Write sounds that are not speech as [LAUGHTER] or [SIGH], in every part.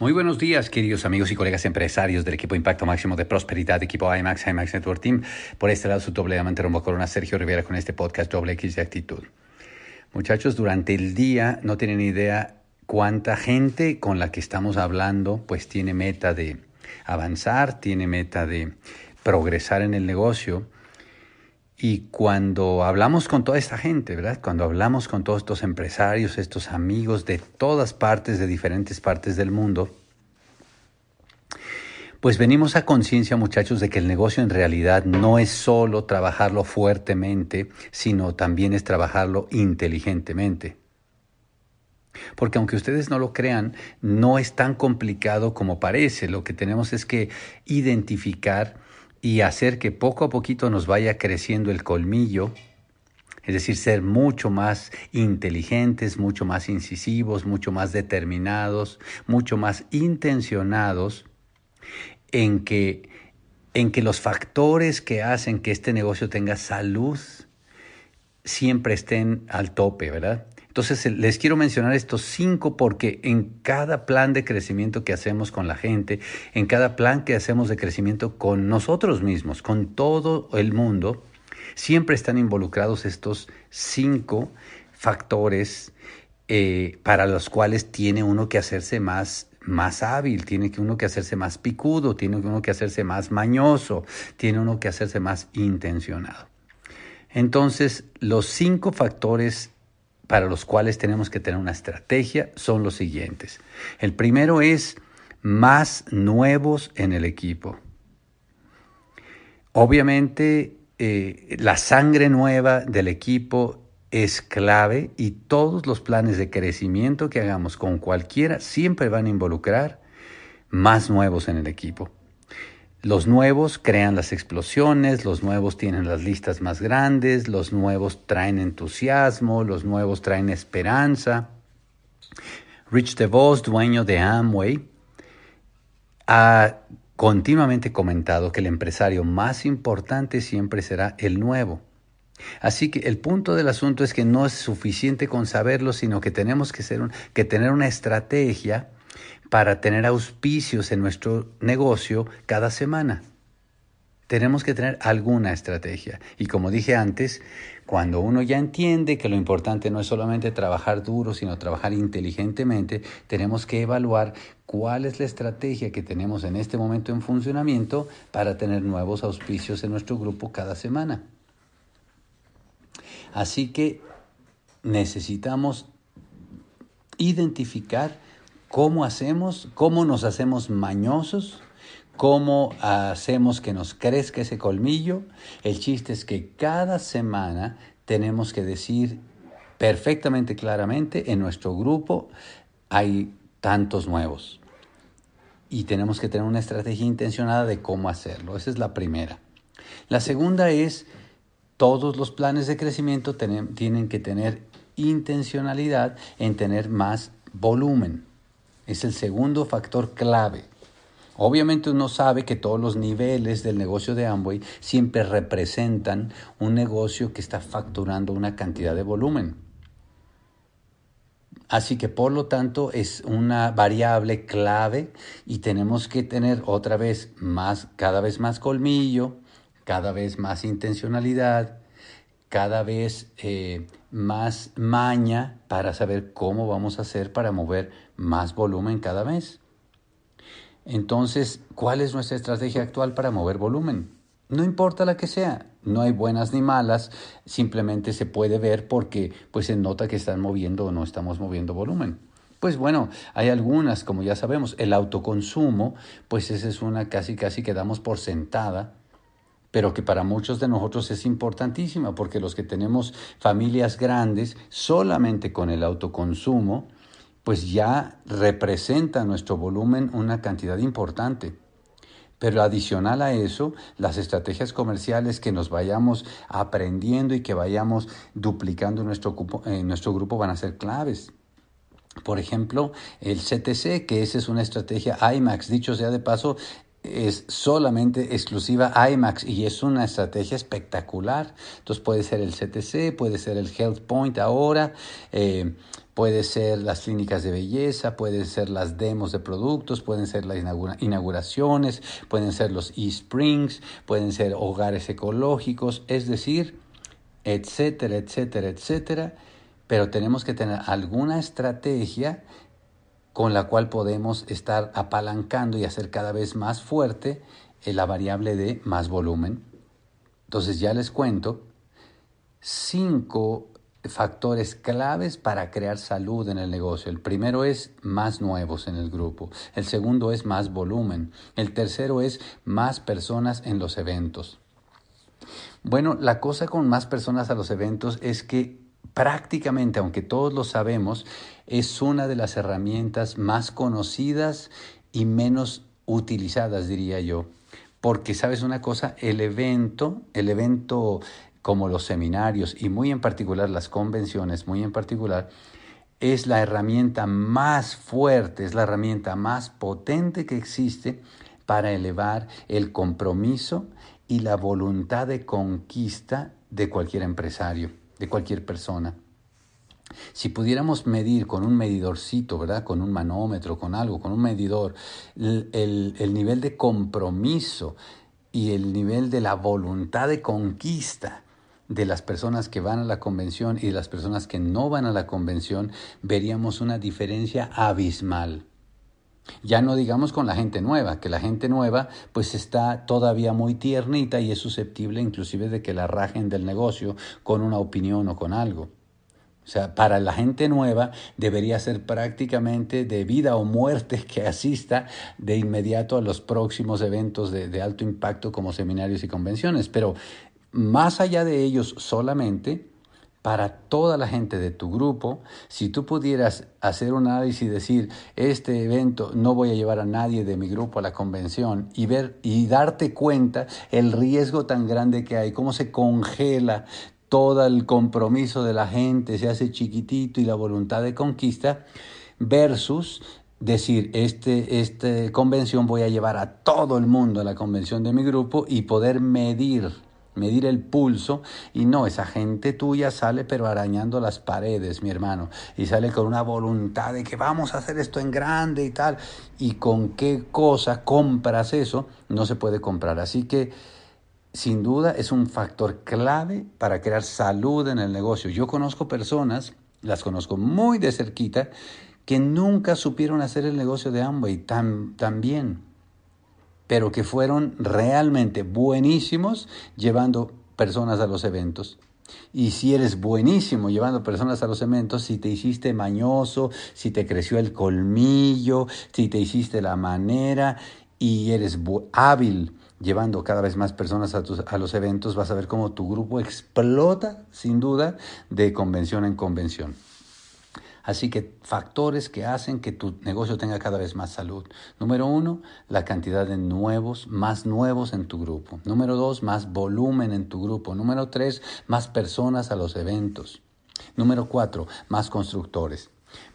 Muy buenos días, queridos amigos y colegas empresarios del equipo Impacto Máximo de Prosperidad, equipo IMAX, IMAX Network Team. Por este lado, su doble diamante rombo corona, Sergio Rivera, con este podcast Doble X de Actitud. Muchachos, durante el día no tienen idea cuánta gente con la que estamos hablando, pues tiene meta de avanzar, tiene meta de progresar en el negocio. Y cuando hablamos con toda esta gente, ¿verdad? Cuando hablamos con todos estos empresarios, estos amigos de todas partes, de diferentes partes del mundo, pues venimos a conciencia, muchachos, de que el negocio en realidad no es solo trabajarlo fuertemente, sino también es trabajarlo inteligentemente. Porque aunque ustedes no lo crean, no es tan complicado como parece. Lo que tenemos es que identificar y hacer que poco a poquito nos vaya creciendo el colmillo, es decir, ser mucho más inteligentes, mucho más incisivos, mucho más determinados, mucho más intencionados en que, en que los factores que hacen que este negocio tenga salud siempre estén al tope, ¿verdad? Entonces les quiero mencionar estos cinco porque en cada plan de crecimiento que hacemos con la gente, en cada plan que hacemos de crecimiento con nosotros mismos, con todo el mundo, siempre están involucrados estos cinco factores eh, para los cuales tiene uno que hacerse más más hábil, tiene que uno que hacerse más picudo, tiene uno que hacerse más mañoso, tiene uno que hacerse más intencionado. Entonces, los cinco factores para los cuales tenemos que tener una estrategia son los siguientes. El primero es más nuevos en el equipo. Obviamente, eh, la sangre nueva del equipo es clave y todos los planes de crecimiento que hagamos con cualquiera siempre van a involucrar más nuevos en el equipo. Los nuevos crean las explosiones, los nuevos tienen las listas más grandes, los nuevos traen entusiasmo, los nuevos traen esperanza. Rich DeVos, dueño de Amway, ha continuamente comentado que el empresario más importante siempre será el nuevo. Así que el punto del asunto es que no es suficiente con saberlo, sino que tenemos que, que tener una estrategia para tener auspicios en nuestro negocio cada semana. Tenemos que tener alguna estrategia. Y como dije antes, cuando uno ya entiende que lo importante no es solamente trabajar duro, sino trabajar inteligentemente, tenemos que evaluar cuál es la estrategia que tenemos en este momento en funcionamiento para tener nuevos auspicios en nuestro grupo cada semana. Así que necesitamos identificar ¿Cómo hacemos? ¿Cómo nos hacemos mañosos? ¿Cómo hacemos que nos crezca ese colmillo? El chiste es que cada semana tenemos que decir perfectamente claramente en nuestro grupo hay tantos nuevos. Y tenemos que tener una estrategia intencionada de cómo hacerlo. Esa es la primera. La segunda es, todos los planes de crecimiento tienen que tener intencionalidad en tener más volumen. Es el segundo factor clave. Obviamente uno sabe que todos los niveles del negocio de Amway siempre representan un negocio que está facturando una cantidad de volumen. Así que por lo tanto es una variable clave y tenemos que tener otra vez más, cada vez más colmillo, cada vez más intencionalidad, cada vez eh, más maña para saber cómo vamos a hacer para mover más volumen cada mes. Entonces, ¿cuál es nuestra estrategia actual para mover volumen? No importa la que sea, no hay buenas ni malas, simplemente se puede ver porque pues se nota que están moviendo o no estamos moviendo volumen. Pues bueno, hay algunas, como ya sabemos, el autoconsumo, pues esa es una casi casi que damos por sentada, pero que para muchos de nosotros es importantísima, porque los que tenemos familias grandes, solamente con el autoconsumo, pues ya representa nuestro volumen una cantidad importante. Pero adicional a eso, las estrategias comerciales que nos vayamos aprendiendo y que vayamos duplicando en nuestro, nuestro grupo van a ser claves. Por ejemplo, el CTC, que esa es una estrategia IMAX. Dicho sea de paso, es solamente exclusiva IMAX y es una estrategia espectacular. Entonces puede ser el CTC, puede ser el Health Point ahora, eh, puede ser las clínicas de belleza, pueden ser las demos de productos, pueden ser las inauguraciones, pueden ser los e-springs, pueden ser hogares ecológicos, es decir, etcétera, etcétera, etcétera. Pero tenemos que tener alguna estrategia con la cual podemos estar apalancando y hacer cada vez más fuerte eh, la variable de más volumen. Entonces ya les cuento cinco factores claves para crear salud en el negocio. El primero es más nuevos en el grupo. El segundo es más volumen. El tercero es más personas en los eventos. Bueno, la cosa con más personas a los eventos es que prácticamente, aunque todos lo sabemos, es una de las herramientas más conocidas y menos utilizadas, diría yo. Porque, ¿sabes una cosa? El evento, el evento como los seminarios y muy en particular las convenciones, muy en particular, es la herramienta más fuerte, es la herramienta más potente que existe para elevar el compromiso y la voluntad de conquista de cualquier empresario, de cualquier persona. Si pudiéramos medir con un medidorcito, ¿verdad? Con un manómetro, con algo, con un medidor, el, el nivel de compromiso y el nivel de la voluntad de conquista de las personas que van a la convención y de las personas que no van a la convención, veríamos una diferencia abismal. Ya no digamos con la gente nueva, que la gente nueva pues está todavía muy tiernita y es susceptible inclusive de que la rajen del negocio con una opinión o con algo. O sea, para la gente nueva debería ser prácticamente de vida o muerte [LAUGHS] que asista de inmediato a los próximos eventos de, de alto impacto como seminarios y convenciones. Pero más allá de ellos solamente, para toda la gente de tu grupo, si tú pudieras hacer un análisis y decir, este evento no voy a llevar a nadie de mi grupo a la convención y ver y darte cuenta el riesgo tan grande que hay, cómo se congela todo el compromiso de la gente, se hace chiquitito y la voluntad de conquista, versus decir, este, esta convención voy a llevar a todo el mundo a la convención de mi grupo y poder medir medir el pulso y no, esa gente tuya sale pero arañando las paredes, mi hermano, y sale con una voluntad de que vamos a hacer esto en grande y tal, y con qué cosa compras eso, no se puede comprar. Así que sin duda es un factor clave para crear salud en el negocio. Yo conozco personas, las conozco muy de cerquita, que nunca supieron hacer el negocio de Amway tan, tan bien pero que fueron realmente buenísimos llevando personas a los eventos. Y si eres buenísimo llevando personas a los eventos, si te hiciste mañoso, si te creció el colmillo, si te hiciste la manera y eres hábil llevando cada vez más personas a, a, los eventos, vas a ver cómo tu grupo explota, sin duda, de convención en convención. Así que factores que hacen que tu negocio tenga cada vez más salud. Número uno, la cantidad de nuevos, más nuevos en tu grupo. Número dos, más volumen en tu grupo. Número tres, más personas a los eventos. Número cuatro, más constructores.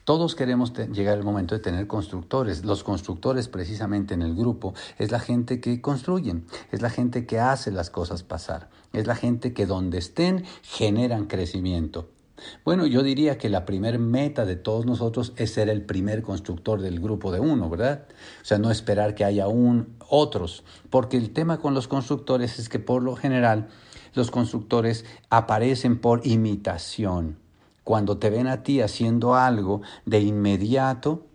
Todos queremos llegar al momento de tener constructores. Los constructores precisamente en el grupo es la gente que construyen, es la gente que hace las cosas pasar, es la gente que donde estén generan crecimiento. Bueno, yo diría que la primer meta de todos nosotros es ser el primer constructor del grupo de uno, ¿verdad? O sea, no esperar que haya un, otros, porque el tema con los constructores es que por lo general los constructores aparecen por imitación. Cuando te ven a ti haciendo algo, de inmediato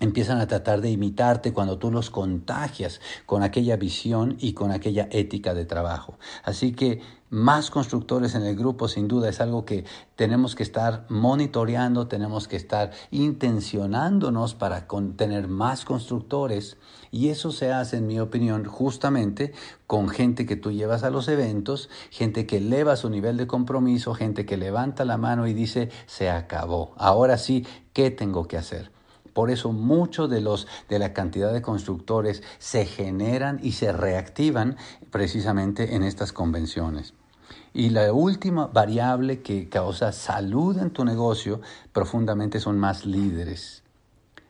empiezan a tratar de imitarte cuando tú los contagias con aquella visión y con aquella ética de trabajo. Así que más constructores en el grupo sin duda es algo que tenemos que estar monitoreando, tenemos que estar intencionándonos para tener más constructores y eso se hace en mi opinión justamente con gente que tú llevas a los eventos, gente que eleva su nivel de compromiso, gente que levanta la mano y dice se acabó, ahora sí, ¿qué tengo que hacer? Por eso mucho de los de la cantidad de constructores se generan y se reactivan precisamente en estas convenciones. Y la última variable que causa salud en tu negocio profundamente son más líderes.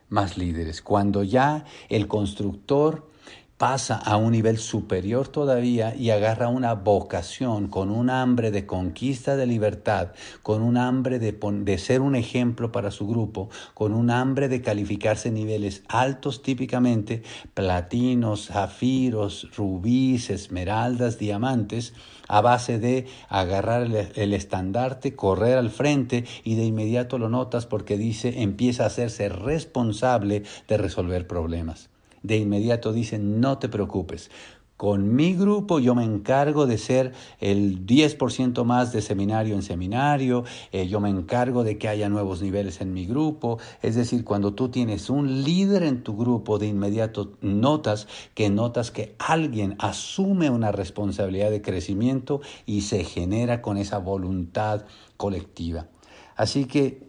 Más líderes. Cuando ya el constructor pasa a un nivel superior todavía y agarra una vocación con un hambre de conquista de libertad, con un hambre de, de, ser un ejemplo para su grupo, con un hambre de calificarse niveles altos típicamente, platinos, zafiros, rubíes, esmeraldas, diamantes, a base de agarrar el estandarte, correr al frente y de inmediato lo notas porque dice empieza a hacerse responsable de resolver problemas de inmediato dicen, no te preocupes. Con mi grupo yo me encargo de ser el 10% más de seminario en seminario, eh, yo me encargo de que haya nuevos niveles en mi grupo. Es decir, cuando tú tienes un líder en tu grupo, de inmediato notas que notas que alguien asume una responsabilidad de crecimiento y se genera con esa voluntad colectiva. Así que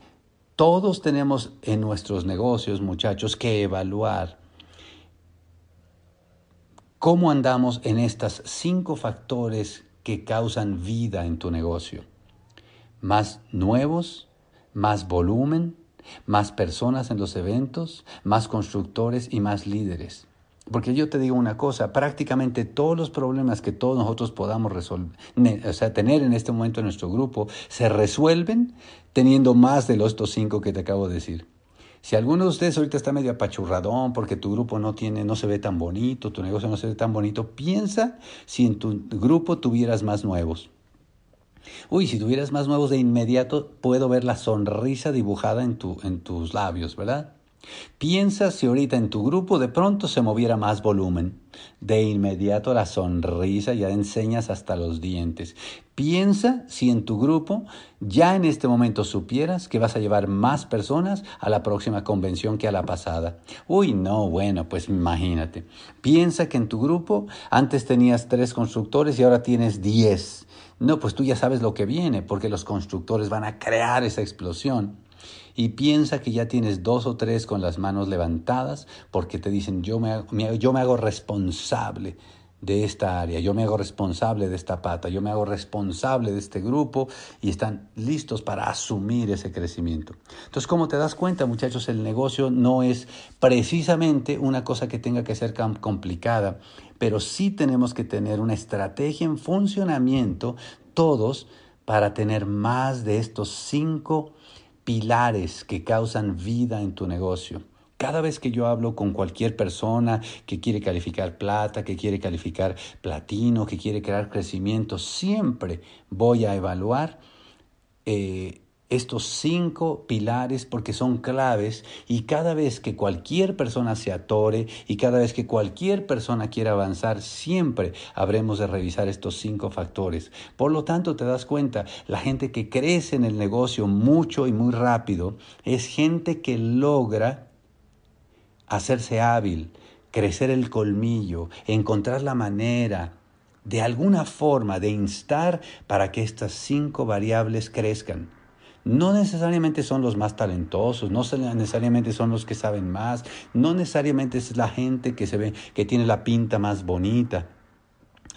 todos tenemos en nuestros negocios, muchachos, que evaluar ¿Cómo andamos en estas cinco factores que causan vida en tu negocio? Más nuevos, más volumen, más personas en los eventos, más constructores y más líderes. Porque yo te digo una cosa, prácticamente todos los problemas que todos nosotros podamos resolver, o sea, tener en este momento en nuestro grupo, se resuelven teniendo más de los estos cinco que te acabo de decir. Si alguno de ustedes ahorita está medio apachurradón porque tu grupo no tiene, no se ve tan bonito, tu negocio no se ve tan bonito, piensa si en tu grupo tuvieras más nuevos. Uy, si tuvieras más nuevos de inmediato, puedo ver la sonrisa dibujada en, tu, en tus labios, ¿verdad? Piensa si ahorita en tu grupo de pronto se moviera más volumen. De inmediato la sonrisa ya enseñas hasta los dientes. Piensa si en tu grupo ya en este momento supieras que vas a llevar más personas a la próxima convención que a la pasada. Uy, no, bueno, pues imagínate. Piensa que en tu grupo antes tenías tres constructores y ahora tienes diez. No, pues tú ya sabes lo que viene porque los constructores van a crear esa explosión y piensa que ya tienes dos o tres con las manos levantadas porque te dicen yo me yo me hago responsable de esta área, yo me hago responsable de esta pata, yo me hago responsable de este grupo y están listos para asumir ese crecimiento. Entonces, como te das cuenta, muchachos, el negocio no es precisamente una cosa que tenga que ser complicada, pero sí tenemos que tener una estrategia en funcionamiento todos para tener más de estos cinco pilares que causan vida en tu negocio. Cada vez que yo hablo con cualquier persona que quiere calificar plata, que quiere calificar platino, que quiere crear crecimiento, siempre voy a evaluar eh, estos cinco pilares porque son claves y cada vez que cualquier persona se atore y cada vez que cualquier persona quiera avanzar, siempre habremos de revisar estos cinco factores. Por lo tanto, te das cuenta, la gente que crece en el negocio mucho y muy rápido es gente que logra hacerse hábil, crecer el colmillo, encontrar la manera, de alguna forma de instar para que estas cinco variables crezcan. No necesariamente son los más talentosos, no necesariamente son los que saben más, no necesariamente es la gente que se ve que tiene la pinta más bonita.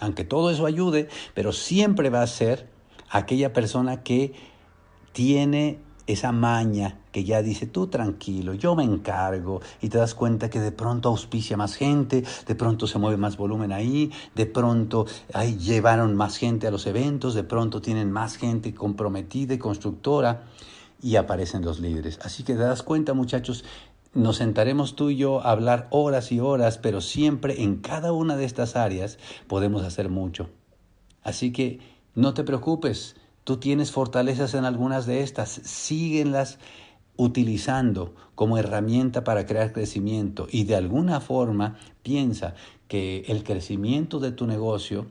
Aunque todo eso ayude, pero siempre va a ser aquella persona que tiene esa maña que ya dice, tú tranquilo, yo me encargo, y te das cuenta que de pronto auspicia más gente, de pronto se mueve más volumen ahí, de pronto ahí llevaron más gente a los eventos, de pronto tienen más gente comprometida y constructora, y aparecen los líderes. Así que te das cuenta, muchachos, nos sentaremos tú y yo a hablar horas y horas, pero siempre en cada una de estas áreas podemos hacer mucho. Así que no te preocupes, Tú tienes fortalezas en algunas de estas, síguenlas utilizando como herramienta para crear crecimiento y de alguna forma piensa que el crecimiento de tu negocio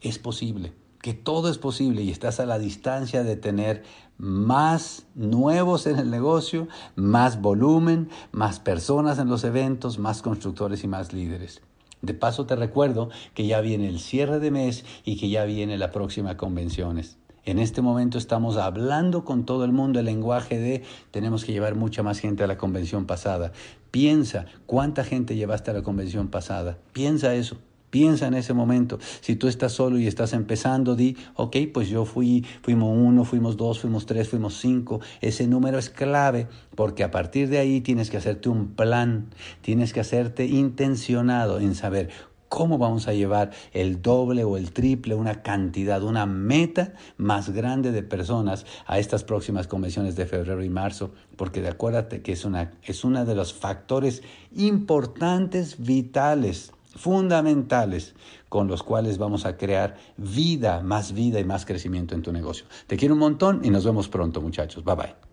es posible, que todo es posible y estás a la distancia de tener más nuevos en el negocio, más volumen, más personas en los eventos, más constructores y más líderes. De paso te recuerdo que ya viene el cierre de mes y que ya viene la próxima convenciones. En este momento estamos hablando con todo el mundo el lenguaje de tenemos que llevar mucha más gente a la convención pasada. Piensa cuánta gente llevaste a la convención pasada. Piensa eso. Piensa en ese momento. Si tú estás solo y estás empezando, di, ok, pues yo fui, fuimos uno, fuimos dos, fuimos tres, fuimos cinco. Ese número es clave porque a partir de ahí tienes que hacerte un plan, tienes que hacerte intencionado en saber cómo vamos a llevar el doble o el triple, una cantidad, una meta más grande de personas a estas próximas convenciones de febrero y marzo, porque de acuérdate que es una es uno de los factores importantes, vitales, fundamentales con los cuales vamos a crear vida, más vida y más crecimiento en tu negocio. Te quiero un montón y nos vemos pronto, muchachos. Bye bye.